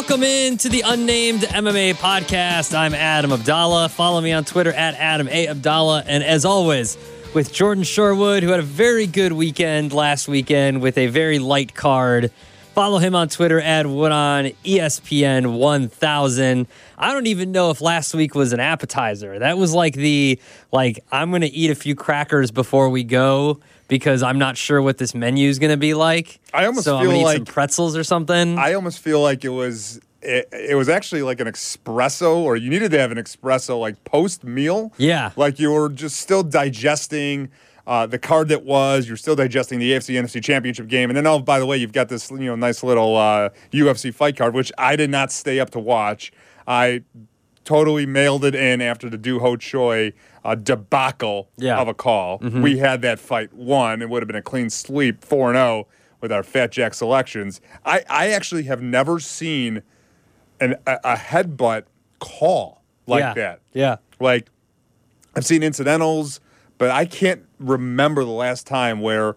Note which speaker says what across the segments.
Speaker 1: Welcome in to the Unnamed MMA podcast. I'm Adam Abdalla. Follow me on Twitter at Adam A. Abdalla. And as always, with Jordan Sherwood, who had a very good weekend last weekend with a very light card. Follow him on Twitter at Woodon ESPN 1000. I don't even know if last week was an appetizer. That was like the like I'm going to eat a few crackers before we go because I'm not sure what this menu is going to be like.
Speaker 2: I almost
Speaker 1: so I'm
Speaker 2: feel like-
Speaker 1: some pretzels or something.
Speaker 2: I almost feel like it was it, it was actually like an espresso, or you needed to have an espresso like post meal.
Speaker 1: Yeah.
Speaker 2: like you were just still digesting. Uh, the card that was, you're still digesting the AFC NFC Championship game, and then oh, by the way, you've got this you know nice little uh, UFC fight card, which I did not stay up to watch. I totally mailed it in after the Doo Ho Choi uh, debacle
Speaker 1: Yeah.
Speaker 2: of a call. We had that fight won. It would have been a clean sweep, 4 and 0 with our Fat Jack selections. I, I actually have never seen an, a, a headbutt call like
Speaker 1: yeah.
Speaker 2: that.
Speaker 1: Yeah.
Speaker 2: Like, I've seen incidentals, but I can't remember the last time where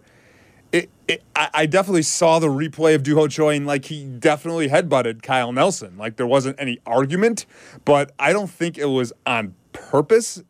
Speaker 2: it, it I, I definitely saw the replay of Doo Ho Choi and like he definitely headbutted Kyle Nelson. Like there wasn't any argument, but I don't think it was on purpose.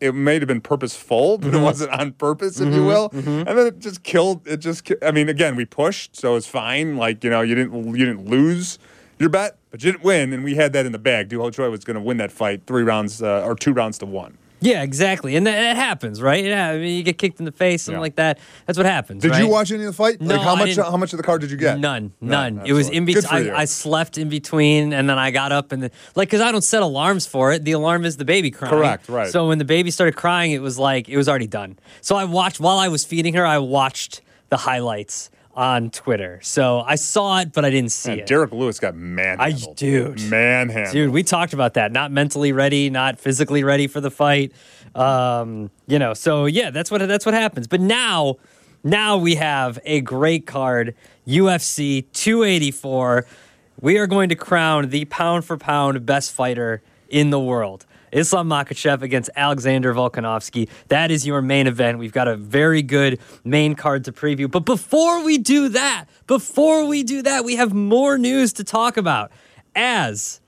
Speaker 2: It may have been purposeful, but it mm-hmm. wasn't on purpose, if you mm-hmm. will. Mm-hmm. And then it just killed. It just. I mean, again, we pushed, so it's fine. Like you know, you didn't you didn't lose your bet, but you didn't win, and we had that in the bag. Doo Ho Choi was going to win that fight three rounds uh, or two rounds to one.
Speaker 1: Yeah, exactly. And that, that happens, right? Yeah, I mean, you get kicked in the face, something
Speaker 2: Yeah.
Speaker 1: like that. That's what happens.
Speaker 2: Did you watch any of the fight?
Speaker 1: No,
Speaker 2: like how
Speaker 1: I
Speaker 2: much?
Speaker 1: didn't.
Speaker 2: How much of the card did you get?
Speaker 1: None,
Speaker 2: None,
Speaker 1: none. It was in
Speaker 2: absolutely. Good for
Speaker 1: between. I, I slept in between, and then I got up and then, like, because I don't set alarms for it. The alarm is the baby crying.
Speaker 2: Correct, right.
Speaker 1: So when the baby started crying, it was like it was already done. So I watched while I was feeding her. I watched the highlights on Twitter. So I saw it, but I didn't see
Speaker 2: Man,
Speaker 1: it.
Speaker 2: Derrick Lewis got manhandled.
Speaker 1: dude.
Speaker 2: manhandled.
Speaker 1: Dude, we talked about that. Not mentally ready, not physically ready for the fight. Um, you know, so yeah, that's what that's what happens. But now, now we have a great card, UFC 284. We are going to crown the pound for pound best fighter in the world. Islam Makhachev against Alexander Volkanovski. That is your main event. We've got a very good main card to preview. But before we do that, before we do that, we have more news to talk about. As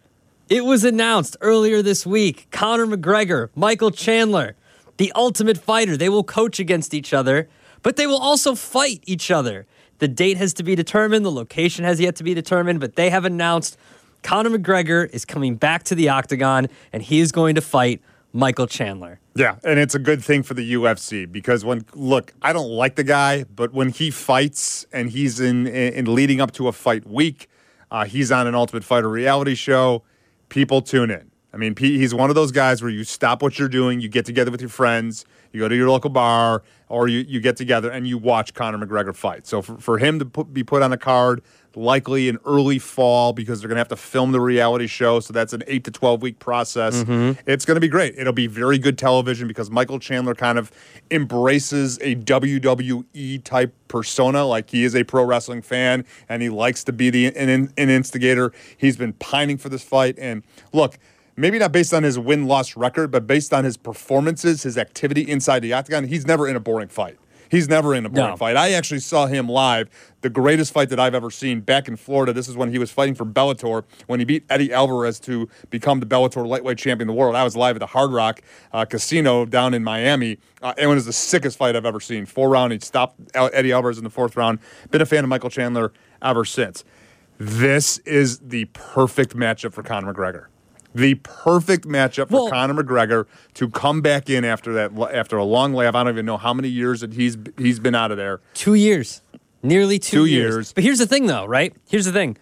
Speaker 1: it was announced earlier this week Conor McGregor, Michael Chandler, the ultimate fighter. They will coach against each other, but they will also fight each other. The date has to be determined, the location has yet to be determined, but they have announced Conor McGregor is coming back to the octagon and he is going to fight Michael Chandler.
Speaker 2: Yeah, and it's a good thing for the UFC because when look, I don't like the guy, but when he fights and he's in in leading up to a fight week, uh, he's on an Ultimate Fighter reality show. People tune in. I mean, he's one of those guys where you stop what you're doing, you get together with your friends, you go to your local bar, or you, you get together and you watch Conor McGregor fight. So for, for him to put, be put on a card, likely in early fall because they're going to have to film the reality show. So that's an eight to 12 week process. Mm-hmm. It's going to be great. It'll be very good television because Michael Chandler kind of embraces a WWE type persona. Like he is a pro wrestling fan and he likes to be the an, an instigator. He's been pining for this fight. And look, maybe not based on his win loss record, but based on his performances, his activity inside the octagon, he's never in a boring fight. He's never in a boring
Speaker 1: No.
Speaker 2: fight. I actually saw him live, the greatest fight that I've ever seen back in Florida. This is when he was fighting for Bellator, when he beat Eddie Alvarez to become the Bellator lightweight champion of the world. I was live at the Hard Rock uh, Casino down in Miami, uh, and it was the sickest fight I've ever seen. Four round, he stopped Eddie Alvarez in the fourth round. Been a fan of Michael Chandler ever since. This is the perfect matchup for Conor McGregor. The perfect matchup for
Speaker 1: Well-
Speaker 2: Conor McGregor to come back in after that after a long layoff. I don't even know how many years that he's he's been out of there.
Speaker 1: Two years. Nearly two,
Speaker 2: Two
Speaker 1: years.
Speaker 2: years.
Speaker 1: But here's the thing, though, right? Here's the thing.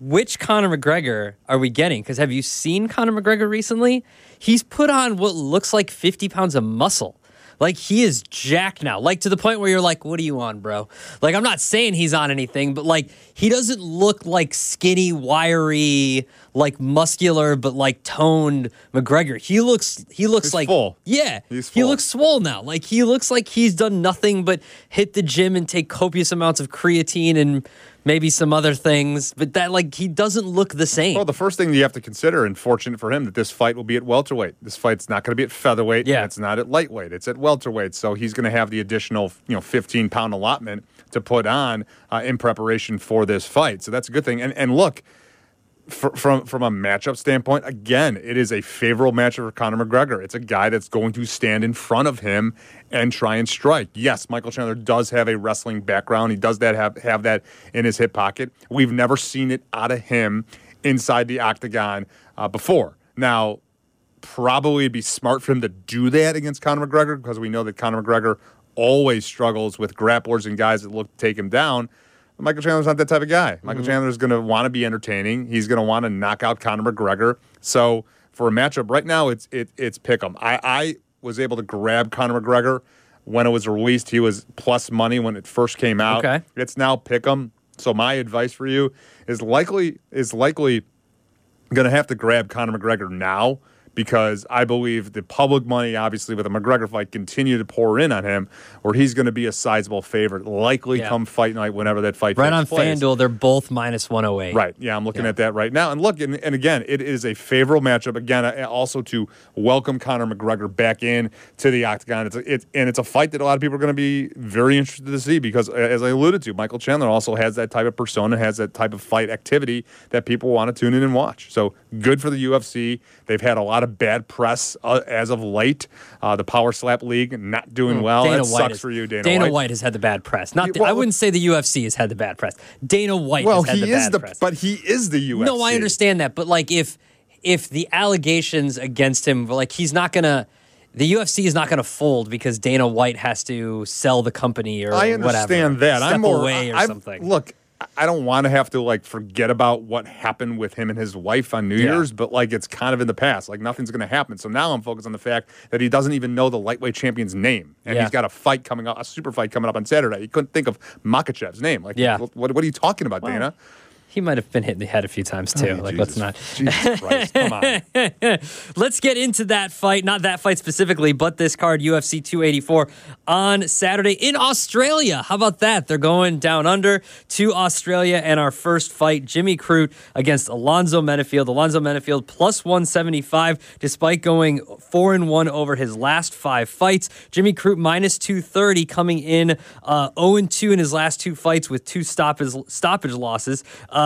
Speaker 1: Which Conor McGregor are we getting? Because have you seen Conor McGregor recently? He's put on what looks like 50 pounds of muscle. Like he is jacked now, like to the point where you're like, what are you on, bro? Like, I'm not saying he's on anything, but like he doesn't look like skinny, wiry, like muscular, but like toned McGregor. He looks, he looks
Speaker 2: He's
Speaker 1: like,
Speaker 2: full.
Speaker 1: yeah,
Speaker 2: He's full.
Speaker 1: he looks swole now. Like he looks like he's done nothing but hit the gym and take copious amounts of creatine and maybe some other things. But that like he doesn't look the same.
Speaker 2: Well, the first thing you have to consider, and fortunate for him, that this fight will be at welterweight. This fight's not going to be at featherweight.
Speaker 1: Yeah.
Speaker 2: and it's not at lightweight. It's at welterweight. So he's going to have the additional, you know, 15 pound allotment to put on uh, in preparation for this fight. So that's a good thing. And and look, fr- from from a matchup standpoint, again, it is a favorable matchup for Conor McGregor. It's a guy that's going to stand in front of him and try and strike. Yes, Michael Chandler does have a wrestling background. He does that have have that in his hip pocket. We've never seen it out of him inside the octagon uh, before. Now, probably it'd be smart for him to do that against Conor McGregor because we know that Conor McGregor always struggles with grapplers and guys that look to take him down. Michael Chandler's not that type of guy. Michael mm-hmm. Chandler's going to want to be entertaining. He's going to want to knock out Conor McGregor. So for a matchup right now, it's it, it's pick 'em. I, I was able to grab Conor McGregor when it was released. He was plus money when it first came out.
Speaker 1: Okay.
Speaker 2: It's now pick 'em. So my advice for you is likely is likely going to have to grab Conor McGregor now because I believe the public money, obviously, with a McGregor fight, continue to pour in on him, or he's going to be a sizable favorite, likely yeah. come fight night whenever that fight comes.
Speaker 1: right on
Speaker 2: place.
Speaker 1: FanDuel. They're both minus 108.
Speaker 2: Right. Yeah, I'm looking yeah. at that right now. And look, and, and, again, it is a favorable matchup. Again, uh, also to welcome Conor McGregor back in to the octagon. It's a, it, and it's a fight that a lot of people are going to be very interested to see because, uh, as I alluded to, Michael Chandler also has that type of persona, has that type of fight activity that people want to tune in and watch. So good for the UFC. They've had a lot of bad press uh, as of late. Uh, the Power Slap League not doing mm, well. Dana that White sucks is, for you, Dana.
Speaker 1: Dana
Speaker 2: White.
Speaker 1: White. has had the bad press. Not the, well, I wouldn't say the UFC has had the bad press. Dana White
Speaker 2: well,
Speaker 1: has had
Speaker 2: he
Speaker 1: the
Speaker 2: is
Speaker 1: bad
Speaker 2: the,
Speaker 1: press.
Speaker 2: But he is the UFC.
Speaker 1: No, I understand that. But like if if the allegations against him, like he's not gonna the UFC is not going to fold because Dana White has to sell the company or
Speaker 2: I understand
Speaker 1: whatever.
Speaker 2: that. I'm more
Speaker 1: away or
Speaker 2: i
Speaker 1: something.
Speaker 2: Look, I don't want to have to like forget about what happened with him and his wife on New yeah. Year's, but like it's kind of in the past. Like nothing's going to happen. So now I'm focused on the fact that he doesn't even know the lightweight champion's name, and yeah. he's got a fight coming up, a super fight coming up on Saturday. He couldn't think of Makhachev's name. Like,
Speaker 1: yeah.
Speaker 2: what, what are you talking about, Dana?
Speaker 1: He might have been hit in the head a few times too.
Speaker 2: Oh,
Speaker 1: like,
Speaker 2: Jesus,
Speaker 1: let's not.
Speaker 2: Jesus Christ, come on.
Speaker 1: let's get into that fight. Not that fight specifically, but this card, UFC 284, on Saturday in Australia. How about that? They're going down under to Australia, and our first fight, Jimmy Crute against Alonzo Menifield. Alonzo Menifield plus 175, despite going four and one over his last five fights. Jimmy Crute minus 230, coming in uh, 0 and 2 in his last two fights with two stoppage stoppage losses uh,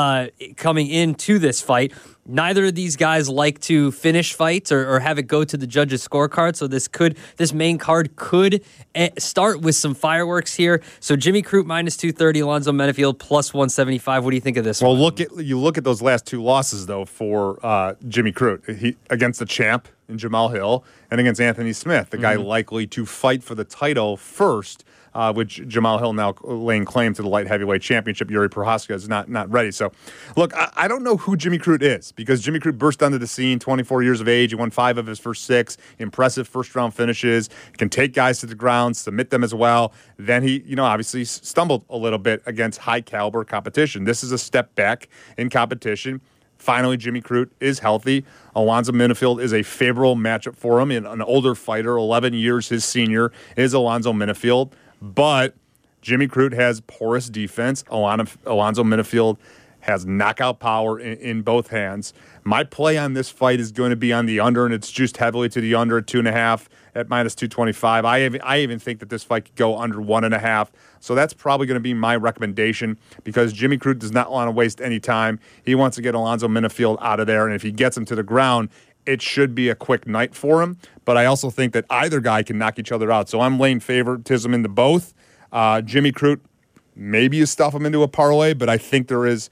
Speaker 1: coming into this fight. Neither of these guys like to finish fights or, or, have it go to the judges' scorecard. So this could this main card could eh, start with some fireworks here. So Jimmy Crute minus two thirty, Alonzo Menifield plus one seventy five. What do you think of this?
Speaker 2: Well,
Speaker 1: one?
Speaker 2: look at you look at those last two losses though for uh, Jimmy Crute. He against the champ in Jamahal Hill and against Anthony Smith, the guy mm-hmm. likely to fight for the title first uh, which Jamahal Hill now laying claim to the light heavyweight championship. Jiri Prochazka is not not ready. So, look, I, I, don't know who Jimmy Crute is because Jimmy Crute burst onto the scene, 24 years of age. He won five of his first six. Impressive first round finishes. Can take guys to the ground, submit them as well. Then he, you know, obviously stumbled a little bit against high caliber competition. This is a step back in competition. Finally, Jimmy Crute is healthy. Alonzo Menifield is a favorable matchup for him. an older fighter, 11 years his senior, is Alonzo Menifield. But Jimmy Crute has porous defense. Alonzo Menifield has knockout power in, in, both hands. My play on this fight is going to be on the under, and it's juiced heavily to the under at two and a half at minus 225. I even, I even think that this fight could go under one and a half. So that's probably going to be my recommendation because Jimmy Crute does not want to waste any time. He wants to get Alonzo Menifield out of there, and if he gets him to the ground, it should be a quick night for him. But I also think that either guy can knock each other out. So I'm laying favoritism into both. Uh, Jimmy Crute, maybe you stuff him into a parlay, but I think there is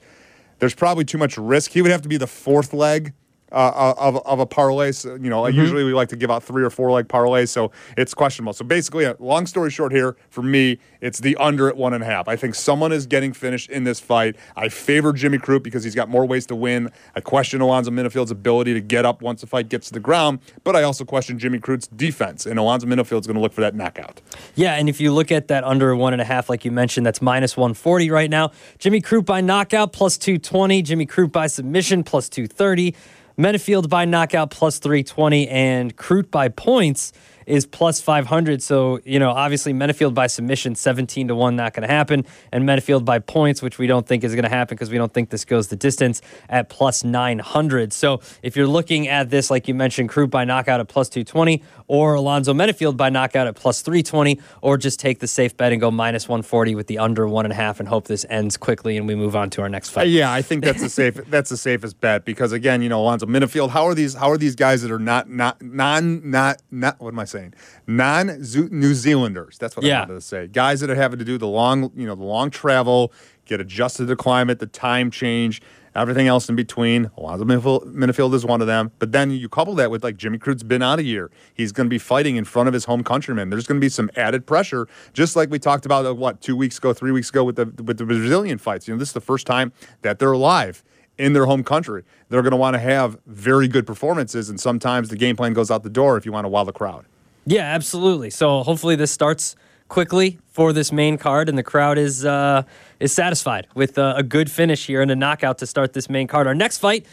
Speaker 2: there's probably too much risk. He would have to be the fourth leg uh, of, of a parlay. So, you know, mm-hmm. usually we like to give out three or four leg parlays, so it's questionable. So basically, a long story short here, for me, it's the under at one and a half. I think someone is getting finished in this fight. I favor Jimmy Crute because he's got more ways to win. I question Alonzo Menifield's ability to get up once the fight gets to the ground, but I also question Jimmy Crute's defense, and Alonzo Menifield's going to look for that knockout.
Speaker 1: Yeah, and if you look at that under one and a half, like you mentioned, that's minus 140 right now. Jimmy Crute by knockout plus 220. Jimmy Crute by submission plus 230. Menifield by knockout plus 320 and Crute by points is plus 500. So, you know, obviously Menifield by submission, 17 to 1, not going to happen. And Menifield by points, which we don't think is going to happen because we don't think this goes the distance at plus 900. So if you're looking at this, like you mentioned, Crute by knockout at plus 220 or Alonzo Menifield by knockout at plus 320, or just take the safe bet and go minus 140 with the under one and a half and hope this ends quickly and we move on to our next fight. Uh,
Speaker 2: yeah, I think that's the safe that's the safest bet because again, you know, Alonzo Menifield, how are these how are these guys that are not not non not not what am I saying? Non New Zealanders. That's what yeah. I wanted to say. Guys that are having to do the long, you know, the long travel, get adjusted to the climate, the time change everything else in between. Alonzo Menifield is one of them. But then you couple that with like Jimmy Crute's been out a year. He's going to be fighting in front of his home countrymen. There's going to be some added pressure, just like we talked about uh, what two weeks ago, three weeks ago with the with the Brazilian fights. You know, this is the first time that they're alive in their home country. They're going to want to have very good performances, and sometimes the game plan goes out the door if you want to wow the crowd.
Speaker 1: Yeah, absolutely. So hopefully this starts quickly for this main card, and the crowd is uh, is satisfied with uh, a good finish here and a knockout to start this main card. Our next fight.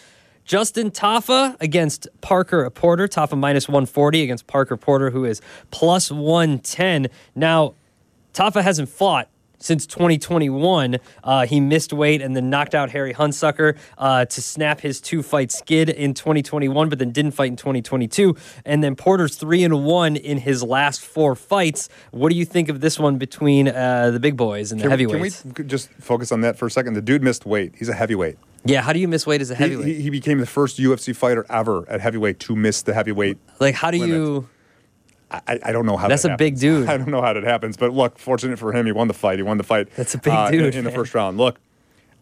Speaker 1: Justin Tafa against Parker Porter. Tafa minus 140 against Parker Porter, who is plus 110. Now, Tafa hasn't fought since 2021. Uh, he missed weight and then knocked out Harry Hunsucker uh, to snap his two fight skid in 2021, but then didn't fight in 2022. And then Porter's three and one in his last four fights. What do you think of this one between uh, the big boys and the can, heavyweights?
Speaker 2: Can we just focus on that for a second? The dude missed weight. He's a heavyweight.
Speaker 1: Yeah, how do you miss weight as a heavyweight?
Speaker 2: He, he, he became the first UFC fighter ever at heavyweight to miss the heavyweight.
Speaker 1: Like, how do limit. you?
Speaker 2: I, I, don't know how
Speaker 1: that's
Speaker 2: that
Speaker 1: a big dude.
Speaker 2: I don't know how that happens, but look, fortunate for him, he won the fight. He won the fight.
Speaker 1: That's a big uh, dude
Speaker 2: in, in the first round. Look,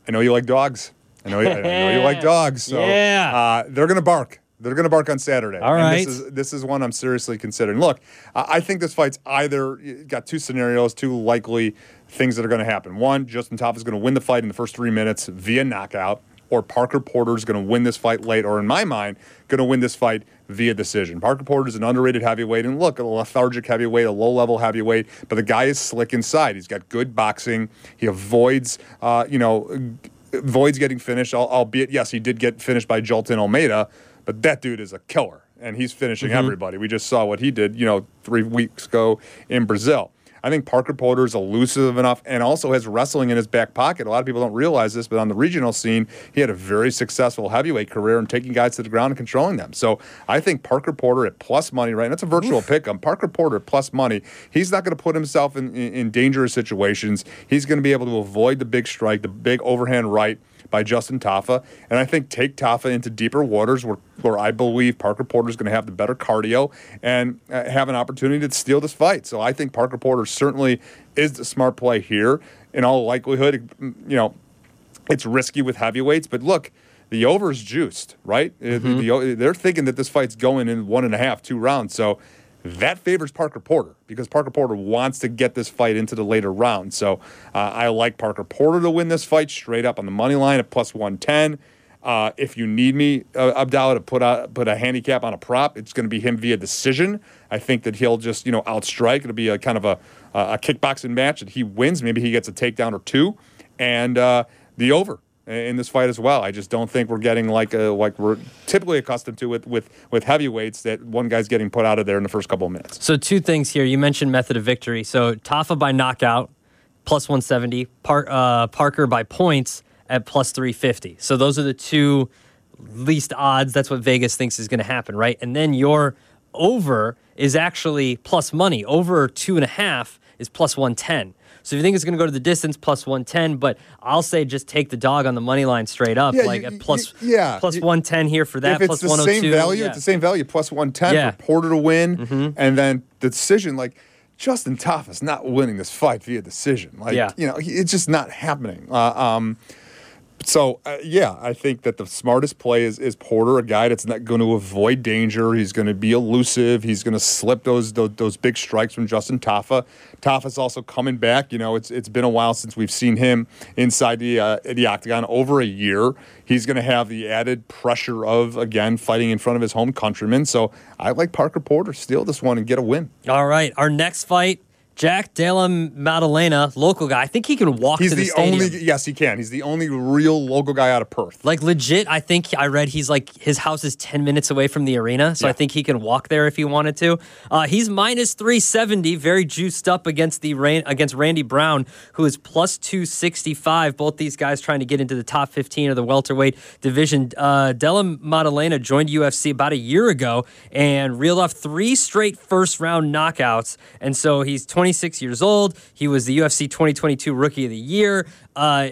Speaker 2: I know you like dogs. I know you, I know you like dogs. So
Speaker 1: yeah.
Speaker 2: uh, they're gonna bark. They're gonna bark on Saturday.
Speaker 1: All right.
Speaker 2: This is this is one I'm seriously considering. Look, I think this fight's either got two scenarios, two likely things that are going to happen. One, Justin Tafa is going to win the fight in the first three minutes via knockout or Parker Porter is going to win this fight late, or in my mind, going to win this fight via decision. Parker Porter is an underrated heavyweight, and look, a lethargic heavyweight, a low level heavyweight, but the guy is slick inside. He's got good boxing. He avoids, uh, you know, avoids getting finished, albeit, yes, he did get finished by Jailton Almeida, but that dude is a killer, and he's finishing mm-hmm. everybody. We just saw what he did, you know, three weeks ago in Brazil. I think Parker Porter is elusive enough and also has wrestling in his back pocket. A lot of people don't realize this, but on the regional scene, he had a very successful heavyweight career and taking guys to the ground and controlling them. So I think Parker Porter at plus money, right? That's a virtual pick on Parker Porter at plus money. He's not going to put himself in, in, in dangerous situations. He's going to be able to avoid the big strike, the big overhand right by Justin Tafa. And I think take Tafa into deeper waters where, where I believe Parker Porter is going to have the better cardio and uh, have an opportunity to steal this fight. So I think Parker Porter certainly is the smart play here. In all likelihood, you know, it's risky with heavyweights, but look, the over is juiced, right? Uh, mm-hmm. The, the, they're thinking that this fight's going in one and a half, two rounds. So that favors Parker Porter because Parker Porter wants to get this fight into the later rounds. So uh, I like Parker Porter to win this fight straight up on the money line at plus 110. Uh, if you need me, uh, Abdalla, to put a put a handicap on a prop, it's going to be him via decision. I think that he'll just you know outstrike. It'll be a kind of a a kickboxing match that he wins. Maybe he gets a takedown or two, and uh, the over in this fight as well. I just don't think we're getting like a, like we're typically accustomed to with with with heavyweights that one guy's getting put out of there in the first couple of minutes.
Speaker 1: So two things here. You mentioned method of victory. So Tafa by knockout plus 170, Par- uh, Parker by points at plus 350. So those are the two least odds. That's what Vegas thinks is going to happen, right? And then your over is actually plus money. Over two and a half is plus 110. So if you think it's going to go to the distance, plus 110, but I'll say just take the dog on the money line straight up,
Speaker 2: yeah,
Speaker 1: like
Speaker 2: you,
Speaker 1: at plus,
Speaker 2: you, yeah.
Speaker 1: plus 110 here for that,
Speaker 2: if it's
Speaker 1: plus the
Speaker 2: same value, yeah. it's the same value, plus 110 yeah. for Porter to win, mm-hmm. and then the decision, like Justin Tafa is not winning this fight via decision. Like, yeah. you know, it's just not happening. Uh, um, so uh, yeah, I think that the smartest play is, is Porter, a guy that's not going to avoid danger. He's going to be elusive. He's going to slip those, those, those big strikes from Justin Tafa. Tafa's also coming back. You know, it's it's been a while since we've seen him inside the uh, the octagon. Over a year, he's going to have the added pressure of again fighting in front of his home countrymen. So I like Parker Porter steal this one and get a win.
Speaker 1: All right, our next fight Jack Della Maddalena, local guy. I think he can walk
Speaker 2: He's
Speaker 1: to the,
Speaker 2: the
Speaker 1: stadium.
Speaker 2: only yes, he can. He's the only real local guy out of Perth.
Speaker 1: Like legit, I think I read he's like his house is ten minutes away from the arena, so I think he can walk there if he wanted to. Uh, he's minus three seventy, very juiced up against the rain against Randy Brown, who is plus two sixty five. Both these guys trying to get into the top fifteen of the welterweight division. Uh, Della Maddalena joined UFC about a year ago and reeled off three straight first round knockouts, and so he's twenty six years old. He was the UFC twenty twenty two Rookie of the Year. Uh,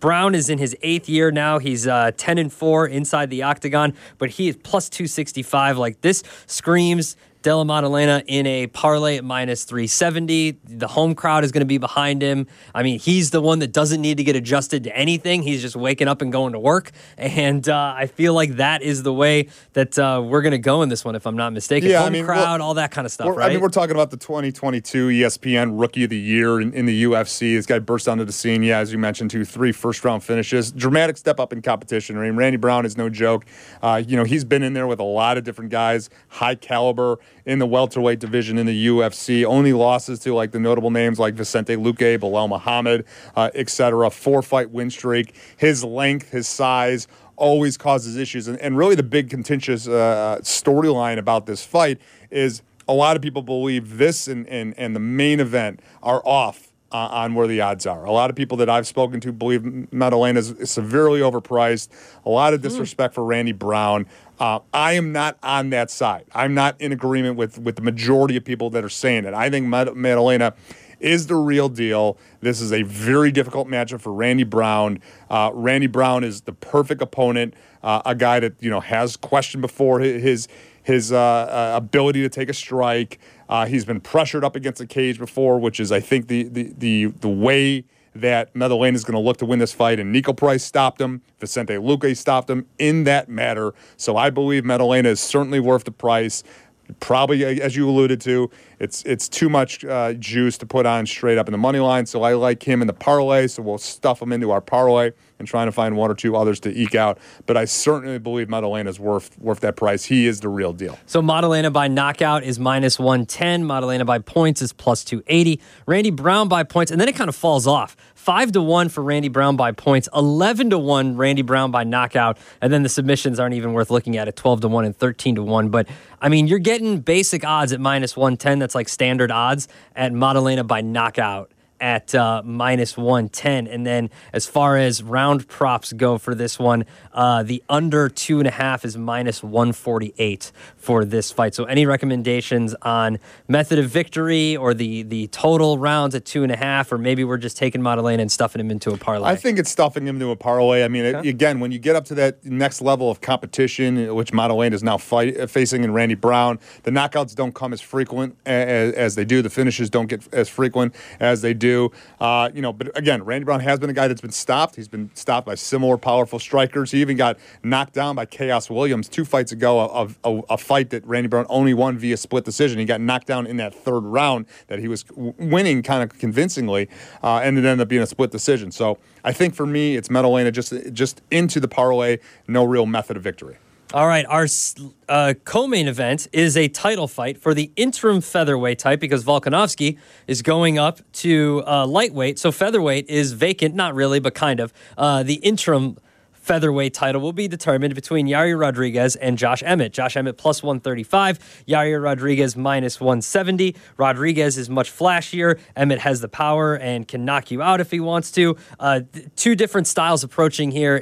Speaker 1: Brown is in his eighth year now. He's uh, 10 and 4 inside the octagon, but he is plus 265. Like this screams Della Maddalena in a parlay at minus 370. The home crowd is going to be behind him. I mean, he's the one that doesn't need to get adjusted to anything. He's just waking up and going to work. And uh, I feel like that is the way that uh, we're going to go in this one, if I'm not mistaken.
Speaker 2: Yeah, I mean,
Speaker 1: crowd, all that kind of stuff, right?
Speaker 2: I mean, we're talking about the 2022 ESPN Rookie of the Year in, in the UFC. This guy burst onto the scene. Yeah, as you mentioned, two, three first round finishes. Dramatic step up in competition. I mean, Randy Brown is no joke. Uh, you know, he's been in there with a lot of different guys, high caliber in the welterweight division in the UFC. Only losses to like the notable names like Vicente Luque, Belal Muhammad, uh, et cetera. Four fight win streak. His length, his size always causes issues. And, and really, the big contentious uh, storyline about this fight is a lot of people believe this and, and, and the main event are off uh, on where the odds are. A lot of people that I've spoken to believe Maddalena is severely overpriced. A lot of disrespect for Randy Brown. Uh, I am not on that side. I'm not in agreement with, with the majority of people that are saying it. I think Mad- Maddalena is the real deal. This is a very difficult matchup for Randy Brown. Uh, Randy Brown is the perfect opponent, uh, a guy that you know has questioned before hi- his his uh, uh, ability to take a strike. Uh, he's been pressured up against the cage before, which is I think the the the, the way that Maddalena is going to look to win this fight. And Niko Price stopped him. Vicente Luque stopped him in that matter. So I believe Maddalena is certainly worth the price. Probably, as you alluded to, it's it's too much uh, juice to put on straight up in the money line. So I like him in the parlay. So we'll stuff him into our parlay and trying to find one or two others to eke out. But I certainly believe Maddalena is worth worth that price. He is the real deal.
Speaker 1: So Maddalena by knockout is minus 110. Maddalena by points is plus 280. Randy Brown by points, and then it kind of falls off. Five to one for Randy Brown by points, 11 to one Randy Brown by knockout, and then the submissions aren't even worth looking at at 12 to one and 13 to one. But I mean, you're getting basic odds at minus 110. That's like standard odds at Maddalena by knockout at uh, minus 110. And then as far as round props go for this one, uh, the under two and a half is minus 148 for this fight. So any recommendations on method of victory or the, the total rounds at two and a half, or maybe we're just taking Maddalena and stuffing him into a parlay?
Speaker 2: I think it's stuffing him into a parlay. I mean, it- again, when you get up to that next level of competition, which Maddalena is now fight, facing in Randy Brown, the knockouts don't come as frequent as, as they do. The finishes don't get as frequent as they do. Uh, you know, but again, Randy Brown has been a guy that's been stopped. He's been stopped by similar powerful strikers. He even got knocked down by Khaos Williams two fights ago. A, a, a fight that Randy Brown only won via split decision. He got knocked down in that third round that he was winning kind of convincingly, uh, and it ended up being a split decision. So I think for me, it's Maddalena just just into the parlay. No real method of victory.
Speaker 1: All right, our uh, co-main event is a title fight for the interim featherweight type because Volkanovski is going up to uh, lightweight. So featherweight is vacant, not really, but kind of. Uh, the interim featherweight title will be determined between Yair Rodriguez and Josh Emmett. Josh Emmett plus 135, Yair Rodriguez minus 170. Rodriguez is much flashier. Emmett has the power and can knock you out if he wants to. Uh, two different styles approaching here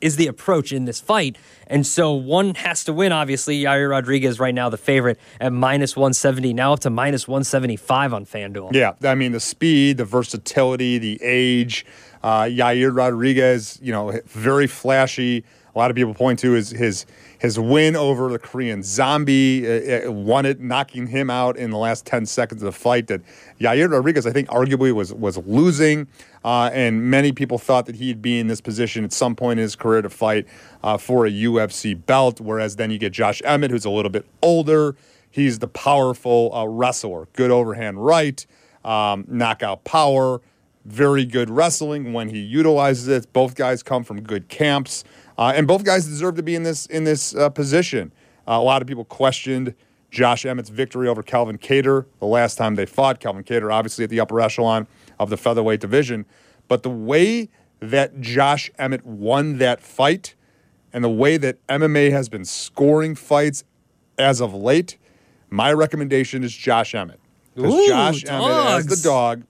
Speaker 1: is the approach in this fight. And so one has to win, obviously. Yair Rodriguez right now the favorite at minus 170, now up to minus 175 on FanDuel.
Speaker 2: Yeah, I mean the speed, the versatility, the age. Uh, Yair Rodriguez, you know, very flashy. A lot of people point to his his his win over the Korean Zombie, uh, uh, won it, knocking him out in the last ten seconds of the fight. That Yair Rodriguez, I think, arguably was was losing, uh, and many people thought that he'd be in this position at some point in his career to fight uh, for a UFC belt. Whereas then you get Josh Emmett, who's a little bit older. He's the powerful uh, wrestler, good overhand right, um, knockout power, very good wrestling when he utilizes it. Both guys come from good camps, uh, and both guys deserve to be in this in this uh, position. Uh, a lot of people questioned Josh Emmett's victory over Calvin Kattar the last time they fought. Calvin Kattar, obviously, at the upper echelon of the featherweight division. But the way that Josh Emmett won that fight and the way that MMA has been scoring fights as of late, my recommendation is Josh Emmett. Because Josh Emmett as the dog.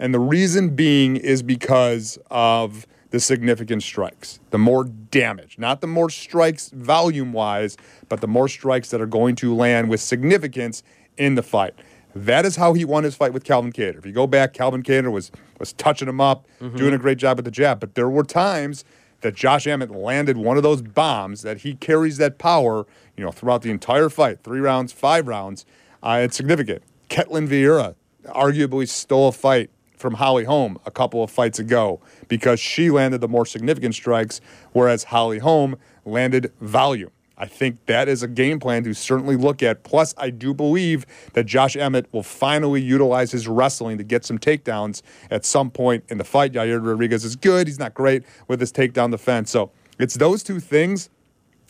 Speaker 2: And the reason being is because of the significant strikes. The more damage, not the more strikes volume wise, but the more strikes that are going to land with significance in the fight. That is how he won his fight with Calvin Kattar. If you go back, Calvin Kattar was was touching him up, doing a great job with the jab. But there were times that Josh Emmett landed one of those bombs that he carries that power, you know, throughout the entire fight, three rounds, five rounds. Uh, it's significant. Ketlin Vieira arguably stole a fight from Holly Holm a couple of fights ago because she landed the more significant strikes, whereas Holly Holm landed volume. I think that is a game plan to certainly look at. Plus, I do believe that Josh Emmett will finally utilize his wrestling to get some takedowns at some point in the fight. Yair Rodriguez is good. He's not great with his takedown defense. So it's those two things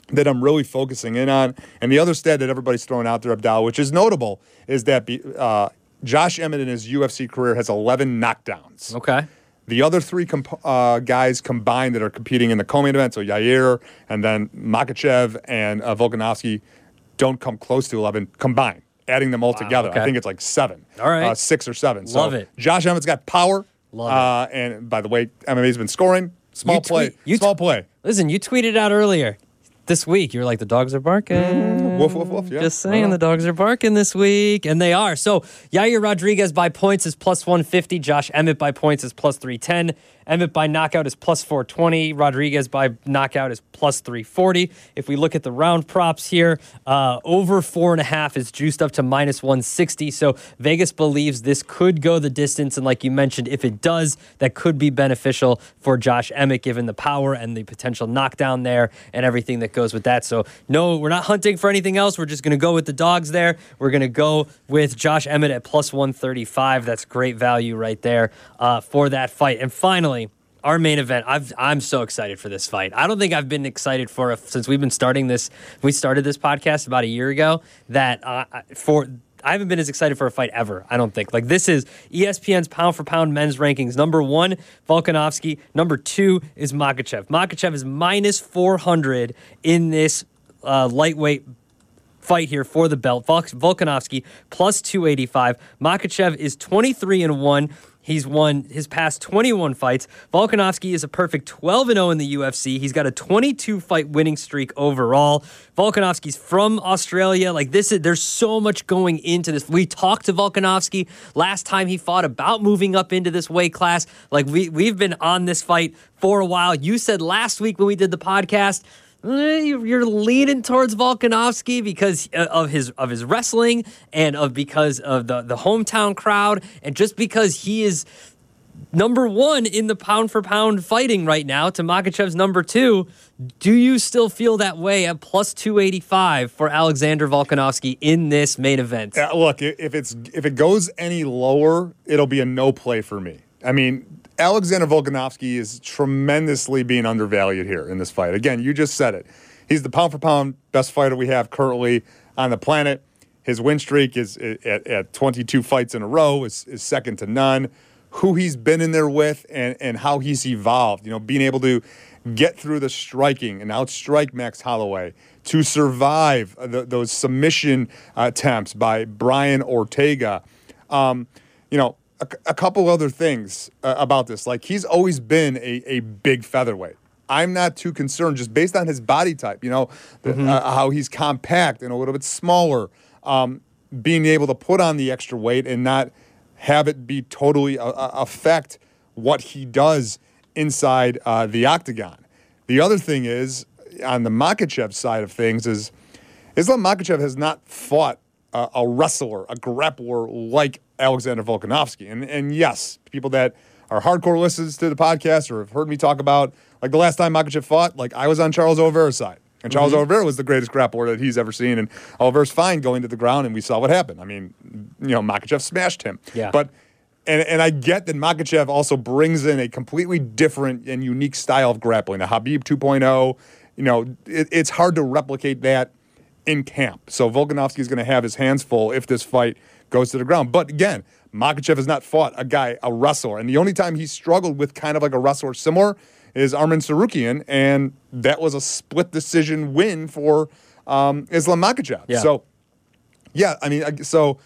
Speaker 2: that I'm really focusing in on. And the other stat that everybody's throwing out there, Abdal, which is notable, is that uh, Josh Emmett in his UFC career has 11 knockdowns.
Speaker 1: Okay.
Speaker 2: The other three comp- uh, guys combined that are competing in the co-main event, so Yair and then Makhachev and uh, Volkanovski, don't come close to 11 combined. Adding them all together,
Speaker 1: okay.
Speaker 2: I think it's like seven,
Speaker 1: All right.
Speaker 2: uh, six or seven.
Speaker 1: Love
Speaker 2: so
Speaker 1: it.
Speaker 2: Josh Emmett's got power.
Speaker 1: Love
Speaker 2: uh, And by the way, MMA's been scoring. Small
Speaker 1: You
Speaker 2: play.
Speaker 1: tweet- you
Speaker 2: small
Speaker 1: t-
Speaker 2: play.
Speaker 1: Listen, you tweeted out earlier this week. You were like, the dogs are barking.
Speaker 2: Woof, woof, woof. Yeah.
Speaker 1: Just saying, the dogs are barking this week, and they are. So, Yair Rodriguez by points is plus 150. Josh Emmett by points is plus 310. Emmett by knockout is plus 420. Rodriguez by knockout is plus 340. If we look at the round props here, uh, over four and a half is juiced up to minus 160. So, Vegas believes this could go the distance. And, like you mentioned, if it does, that could be beneficial for Josh Emmett, given the power and the potential knockdown there and everything that goes with that. So, no, we're not hunting for anything else. We're just going to go with the dogs there. We're going to go with Josh Emmett at plus 135. That's great value right there uh, for that fight. And finally, our main event. I've, I'm so excited for this fight. I don't think I've been excited for a, since we've been starting this. We started this podcast about a year ago. That uh, for I haven't been as excited for a fight ever. I don't think. Like this is ESPN's pound for pound men's rankings. Number one, Volkanovski. Number two is Makhachev. Makhachev is minus 400 in this uh, lightweight fight here for the belt. Vol- Volkanovski plus 285. Makhachev is 23 and 1. He's won his past 21 fights. Volkanovski is a perfect 12 0 in the UFC. He's got a 22 fight winning streak overall. Volkanovski's from Australia. Like this is there's so much going into this. We talked to Volkanovski last time he fought about moving up into this weight class. Like we we've been on this fight for a while. You said last week when we did the podcast you're leaning towards Volkanovski because uh, of his of his wrestling and of because of the the hometown crowd and just because he is number one in the pound for pound fighting right now to Makhachev's number two. Do you still feel that way at plus two eighty five for Alexander Volkanovski in this main event?
Speaker 2: Uh, look, if it's if it goes any lower, it'll be a no play for me. I mean, Alexander Volkanovski is tremendously being undervalued here in this fight. Again, you just said it. He's the pound for pound best fighter we have currently on the planet. His win streak is at, at 22 fights in a row is, is second to none. Who he's been in there with and, and how he's evolved, you know, being able to get through the striking and outstrike Max Holloway, to survive the, those submission attempts by Brian Ortega. Um, you know, a, a couple other things uh, about this. Like he's always been a, a big featherweight. I'm not too concerned just based on his body type, you know, the, uh, how he's compact and a little bit smaller, um, being able to put on the extra weight and not have it be totally uh, uh, affect what he does inside uh, the octagon. The other thing is on the Makhachev side of things is Islam Makhachev has not fought a, a wrestler, a grappler like Alexander Volkanovski. And, and yes, people that are hardcore listeners to the podcast or have heard me talk about, like the last time Makhachev fought, like I was on Charles Oliveira's side. And Charles mm-hmm. Oliveira was the greatest grappler that he's ever seen. And Oliveira's fine going to the ground, and we saw what happened. I mean, you know, Makhachev smashed him.
Speaker 1: Yeah.
Speaker 2: But and, and I get that Makhachev also brings in a completely different and unique style of grappling, a Khabib 2.0. You know, it, it's hard to replicate that in camp. So Volkanovski is going to have his hands full if this fight goes to the ground. But again, Makhachev has not fought a guy, a wrestler. And the only time he struggled with kind of like a wrestler similar is Arman Tsarukyan. And that was a split decision win for um, Islam Makhachev.
Speaker 1: Yeah.
Speaker 2: So, yeah, I mean, so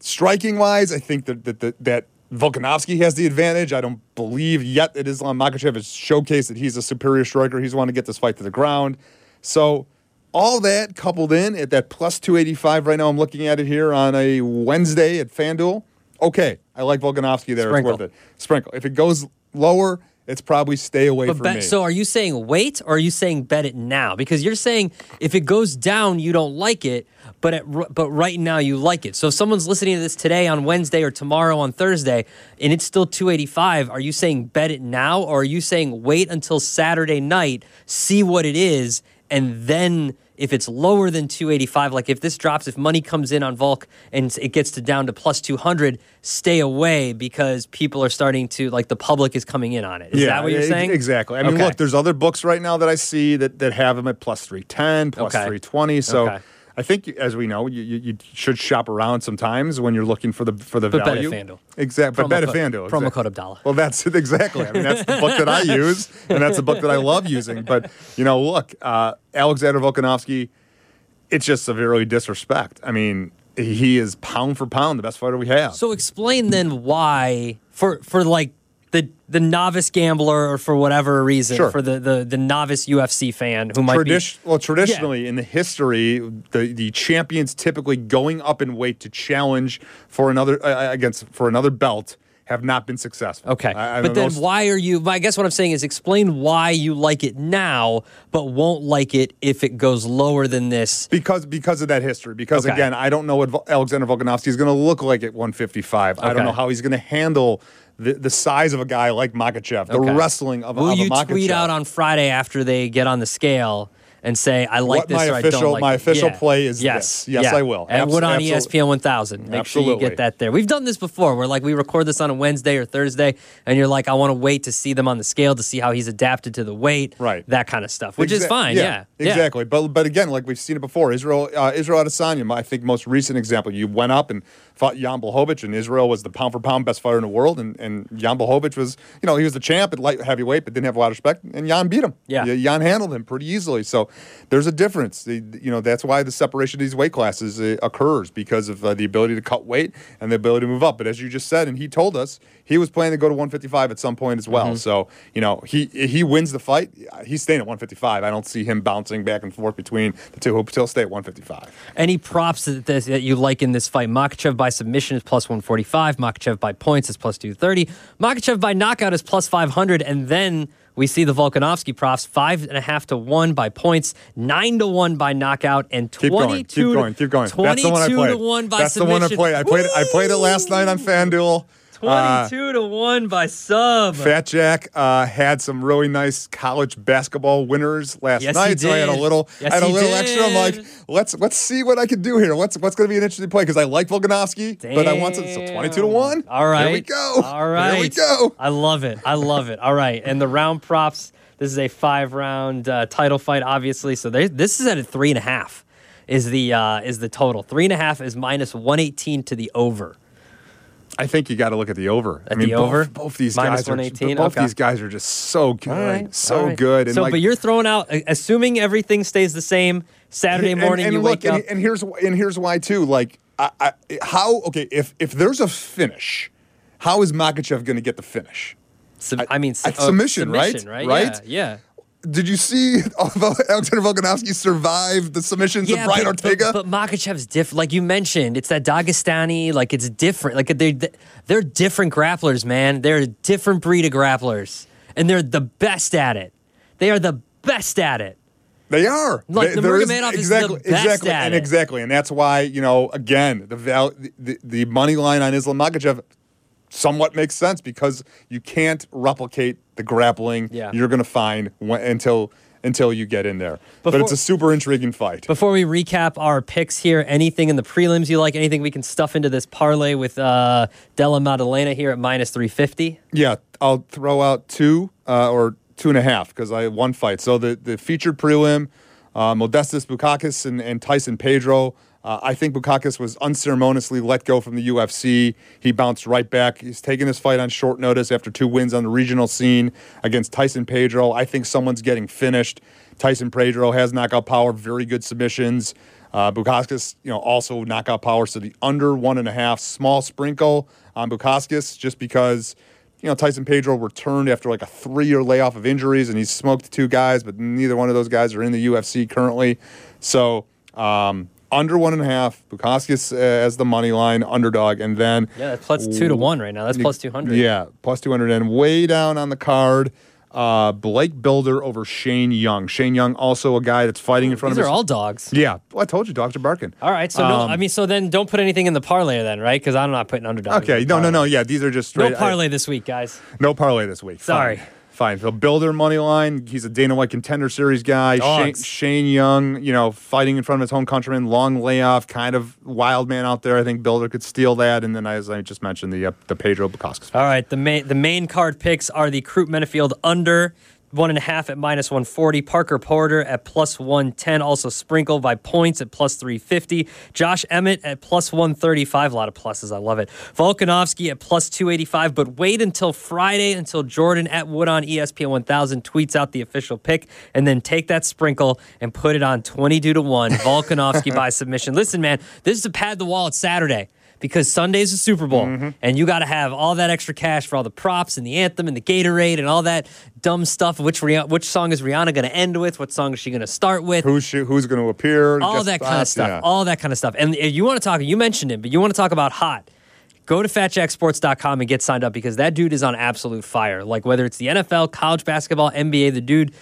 Speaker 2: striking wise, I think that, that, that, that Volkanovski has the advantage. I don't believe yet that Islam Makhachev has showcased that he's a superior striker. He's wanting to get this fight to the ground. So, all that coupled in at that plus 285 right now, I'm looking at it here on a Wednesday at FanDuel. Okay, I like Volkanovski there.
Speaker 1: Sprinkle.
Speaker 2: It's worth it. Sprinkle. If it goes lower, it's probably stay away
Speaker 1: But
Speaker 2: from
Speaker 1: bet,
Speaker 2: me.
Speaker 1: so are you saying wait or are you saying bet it now? Because you're saying if it goes down, you don't like it, but at, but right now you like it. So if someone's listening to this today on Wednesday or tomorrow on Thursday and it's still 285, are you saying bet it now or are you saying wait until Saturday night, see what it is, and then if it's lower than 285, like if this drops, if money comes in on Volk and it gets to down to plus 200, stay away because people are starting to like the public is coming in on it. Is that what you're saying?
Speaker 2: Exactly. I mean,
Speaker 1: Okay.
Speaker 2: look, there's other books right now that I see that, that have them at plus 310, plus
Speaker 1: Okay.
Speaker 2: 320. So
Speaker 1: Okay.
Speaker 2: I think, as we know, you, you, should shop around sometimes when you're looking for the for the
Speaker 1: But
Speaker 2: value.
Speaker 1: FanDuel.
Speaker 2: Exactly. But better
Speaker 1: code-
Speaker 2: FanDuel.
Speaker 1: promo
Speaker 2: exact-
Speaker 1: code Abdalla.
Speaker 2: Well, that's it exactly. I mean, that's the book that I use, and that's the book that I love using. But you know, look, uh, Alexander Volkanovski, it's just severely disrespect. I mean, he is pound for pound the best fighter we have.
Speaker 1: So explain then why for for like the the novice gambler or for whatever reason
Speaker 2: Sure.
Speaker 1: for the, the the novice UFC fan who might
Speaker 2: Tradi- well, traditionally in the history, the, the champions typically going up in weight to challenge for another uh, against for another belt have not been successful.
Speaker 1: okay.
Speaker 2: I- I
Speaker 1: but then why are you? I guess what I'm saying is explain why you like it now, but won't like it if it goes lower than this.
Speaker 2: Because because of that history. Because
Speaker 1: Okay.
Speaker 2: again, I don't know what Alexander Volkanovski is going to look like at 155. I don't know how he's going to handle the, the size of a guy like Makhachev, the
Speaker 1: Okay.
Speaker 2: wrestling of,
Speaker 1: Will
Speaker 2: of
Speaker 1: you
Speaker 2: a Makhachev.
Speaker 1: tweet out on Friday after they get on the scale? And say I like
Speaker 2: What
Speaker 1: this
Speaker 2: my
Speaker 1: or I
Speaker 2: official-
Speaker 1: don't like
Speaker 2: my
Speaker 1: it."
Speaker 2: official
Speaker 1: Yeah.
Speaker 2: play is
Speaker 1: yes,
Speaker 2: this. Yes,
Speaker 1: yeah.
Speaker 2: I will.
Speaker 1: And
Speaker 2: Abs-
Speaker 1: what on ESPN 1000? Make sure you get that there. We've done this before. We're like we record this on a Wednesday or Thursday, and you're like, I want to wait to see them on the scale to see how he's adapted to the weight,
Speaker 2: Right.
Speaker 1: That kind of stuff, which is fine. Yeah, Yeah.
Speaker 2: exactly. But but again, like we've seen it before, Israel uh, Israel Adesanya, my- I think most recent example. You went up and fought Jan Blachowicz, and Israel was the pound for pound best fighter in the world, and and Jan Blachowicz was you know he was the champ at light heavyweight, but didn't have a lot of respect, and Jan beat him.
Speaker 1: Yeah.
Speaker 2: Jan handled him pretty easily. So there's a difference. The- you know that's why the separation of these weight classes uh, occurs because of uh, the ability to cut weight and the ability to move up. But as you just said, and he told us he was planning to go to 155 at some point as well.
Speaker 1: Mm-hmm.
Speaker 2: So you know he he wins the fight. He's staying at 155. I don't see him bouncing back and forth between the two. He'll still stay at 155.
Speaker 1: Any props that, that that you like in this fight? Makhachev by submission is plus 145. Makhachev by points is plus 230. Makhachev by knockout is plus 500. And then we see the Volkanovski props five and a half to one by points, nine to one by knockout, and
Speaker 2: Keep
Speaker 1: 22
Speaker 2: going. Keep going. Keep going. That's the one I played.
Speaker 1: to one by
Speaker 2: That's
Speaker 1: submission.
Speaker 2: the one I played. I played. I played it last night on FanDuel. Uh,
Speaker 1: 22 to one by sub.
Speaker 2: Fat Jack uh, had some really nice college basketball winners last
Speaker 1: Yes, he
Speaker 2: night, so I had a little,
Speaker 1: Yes,
Speaker 2: I had a little extra. I'm like, let's let's see what I can do here. What's what's going to be an interesting play because I like Volkanovski, but I want to so 22 to one.
Speaker 1: All right.
Speaker 2: here we go.
Speaker 1: All right.
Speaker 2: here we go.
Speaker 1: I love it. I love it. All right. And the round props. This is a five round uh, title fight, obviously. So they, this is at a three and a half. Is the uh, is the total three and a half is minus one eighteen to the over.
Speaker 2: I think you got to look at the over. I mean,
Speaker 1: the
Speaker 2: both,
Speaker 1: over?
Speaker 2: both these
Speaker 1: Minus
Speaker 2: guys are both
Speaker 1: Okay.
Speaker 2: these guys are just so good,
Speaker 1: right.
Speaker 2: so
Speaker 1: right.
Speaker 2: good. And
Speaker 1: so,
Speaker 2: like,
Speaker 1: but you're throwing out, assuming everything stays the same. Saturday morning,
Speaker 2: and
Speaker 1: you
Speaker 2: look,
Speaker 1: wake up.
Speaker 2: and, and here's and here's why too. Like, I, I, how okay if if there's a finish, how is Makhachev going to get the finish?
Speaker 1: sub- I, mean,
Speaker 2: I-
Speaker 1: uh,
Speaker 2: submission, right?
Speaker 1: right?
Speaker 2: Right?
Speaker 1: Yeah. yeah.
Speaker 2: Did you see Alexander Volkanovski survive the submissions of Brian
Speaker 1: but,
Speaker 2: Ortega?
Speaker 1: But, but Makhachev's different. Like you mentioned, it's that Dagestani. Like it's different. Like they they're different grapplers, man. They're a different breed of grapplers, and they're the best at it. They are the best at it.
Speaker 2: They are.
Speaker 1: Like,
Speaker 2: They-
Speaker 1: the Nurmagomedov is the
Speaker 2: exactly,
Speaker 1: best
Speaker 2: exactly,
Speaker 1: at
Speaker 2: and
Speaker 1: it.
Speaker 2: exactly, and that's why you know again the val- the, the money line on Islam Makhachev somewhat makes sense because you can't replicate the grappling
Speaker 1: Yeah.
Speaker 2: you're going to find when, until until you get in there. but it's a super intriguing fight.
Speaker 1: Before we recap our picks here, anything in the prelims you like? Anything we can stuff into this parlay with uh, Della Maddalena here at minus three fifty?
Speaker 2: Yeah, I'll throw out two uh, or two and a half because I had one fight. So the, the featured prelim, uh, Modestas Bukauskas and, and Tyson Pedro. Uh, I think Bukauskas was unceremoniously let go from the UFC. He bounced right back. He's taking this fight on short notice after two wins on the regional scene against Tyson Pedro. I think someone's getting finished. Tyson Pedro has knockout power, very good submissions. Uh, Bukauskas, you know, also knockout power. So the under one and a half, small sprinkle on Bukauskas, just because you know, Tyson Pedro returned after like a three year layoff of injuries and he's smoked two guys, but neither one of those guys are in the UFC currently. So, um, under one and a half, Bukauskas uh, as the money line underdog, and then
Speaker 1: yeah, that's plus two to one right now. That's plus two hundred.
Speaker 2: Yeah, plus two hundred, and way down on the card, uh, Blake Bilder over Shane Young. Shane Young, also a guy that's fighting in front
Speaker 1: These
Speaker 2: of These
Speaker 1: are
Speaker 2: his.
Speaker 1: all dogs.
Speaker 2: yeah, well, I told you, dogs are barking.
Speaker 1: All right, so no,
Speaker 2: Um,
Speaker 1: I mean, so then don't put anything in the parlay then, right? Because I'm not putting underdog.
Speaker 2: Okay, no, no, no. Yeah, these are just straight.
Speaker 1: No parlay this week, guys.
Speaker 2: no parlay this week.
Speaker 1: Sorry.
Speaker 2: Fine. Fine. So Bilder money line. He's a Dana White contender series guy. Shane, Shane Young, you know, fighting in front of his home countryman. Long layoff, kind of wild man out there. I think Bilder could steal that. And then, as I just mentioned, the uh, the Pedro Bukauskas.
Speaker 1: All right, the main the main card picks are the Crute Menifield under one and a half at minus 140, Parker Porter at plus 110, also Sprinkle by points at plus 350, Josh Emmett at plus 135, a lot of pluses, I love it. Volkanovski at plus 285, but wait until Friday until Jordan at Wood on ESPN 1000 tweets out the official pick, and then take that Sprinkle and put it on 22 to 1, Volkanovski by submission. Listen, man, this is to pad the wall. It's Saturday because Sunday's the Super Bowl,
Speaker 2: Mm-hmm.
Speaker 1: and you got to have all that extra cash for all the props and the anthem and the Gatorade and all that dumb stuff. Which which song is Rihanna going to end with? What song is she going to start with?
Speaker 2: Who's she, who's going to appear?
Speaker 1: all that kind of stuff.
Speaker 2: Yeah.
Speaker 1: All that kind of stuff. And you want to talk, you mentioned it, but you want to talk about hot. Go to fatjacksports.com and get signed up because that dude is on absolute fire. Like whether it's the NFL, college basketball, NBA, the dude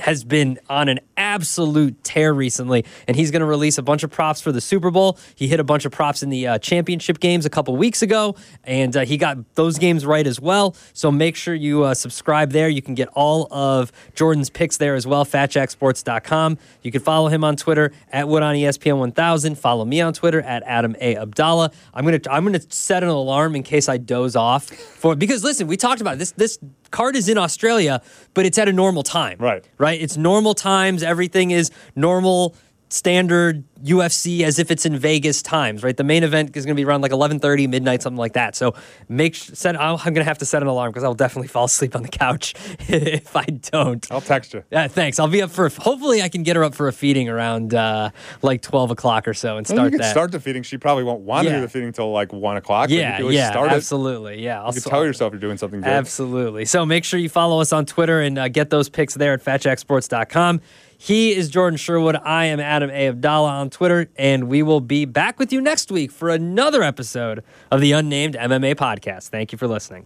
Speaker 1: has been on an absolute tear recently, and he's going to release a bunch of props for the Super Bowl. He hit a bunch of props in the uh, championship games a couple weeks ago, and uh, he got those games right as well. So make sure you uh, subscribe there. You can get all of Jordan's picks there as well. FatJackSports.com. You can follow him on Twitter at Wood on ESPN 1000. Follow me on Twitter at Adam A Abdalla. I'm gonna I'm gonna set an alarm in case I doze off for because listen, we talked about it. this. This card is in Australia, but it's at a normal time.
Speaker 2: Right.
Speaker 1: Right. It's normal times. Everything is normal. Standard UFC as if it's in Vegas times, right? The main event is going to be around like 11:30, midnight, something like that. So make set. I'm going to have to set an alarm because I'll definitely fall asleep on the couch if I don't.
Speaker 2: I'll text you.
Speaker 1: Yeah, thanks. I'll be up for. Hopefully, I can get her up for a feeding around uh, like 12 o'clock or so and
Speaker 2: Well,
Speaker 1: start
Speaker 2: you can
Speaker 1: that.
Speaker 2: start the feeding. She probably won't want to
Speaker 1: Yeah.
Speaker 2: do the feeding until like one o'clock.
Speaker 1: yeah, yeah, absolutely. Yeah, I'll
Speaker 2: You can tell yourself you're doing something good.
Speaker 1: Absolutely. So make sure you follow us on Twitter and uh, get those picks there at fatjacksports.com. He is Jordan Sherwood. I am Adam A. Abdalla on Twitter, and we will be back with you next week for another episode of the Unnamed MMA Podcast. Thank you for listening.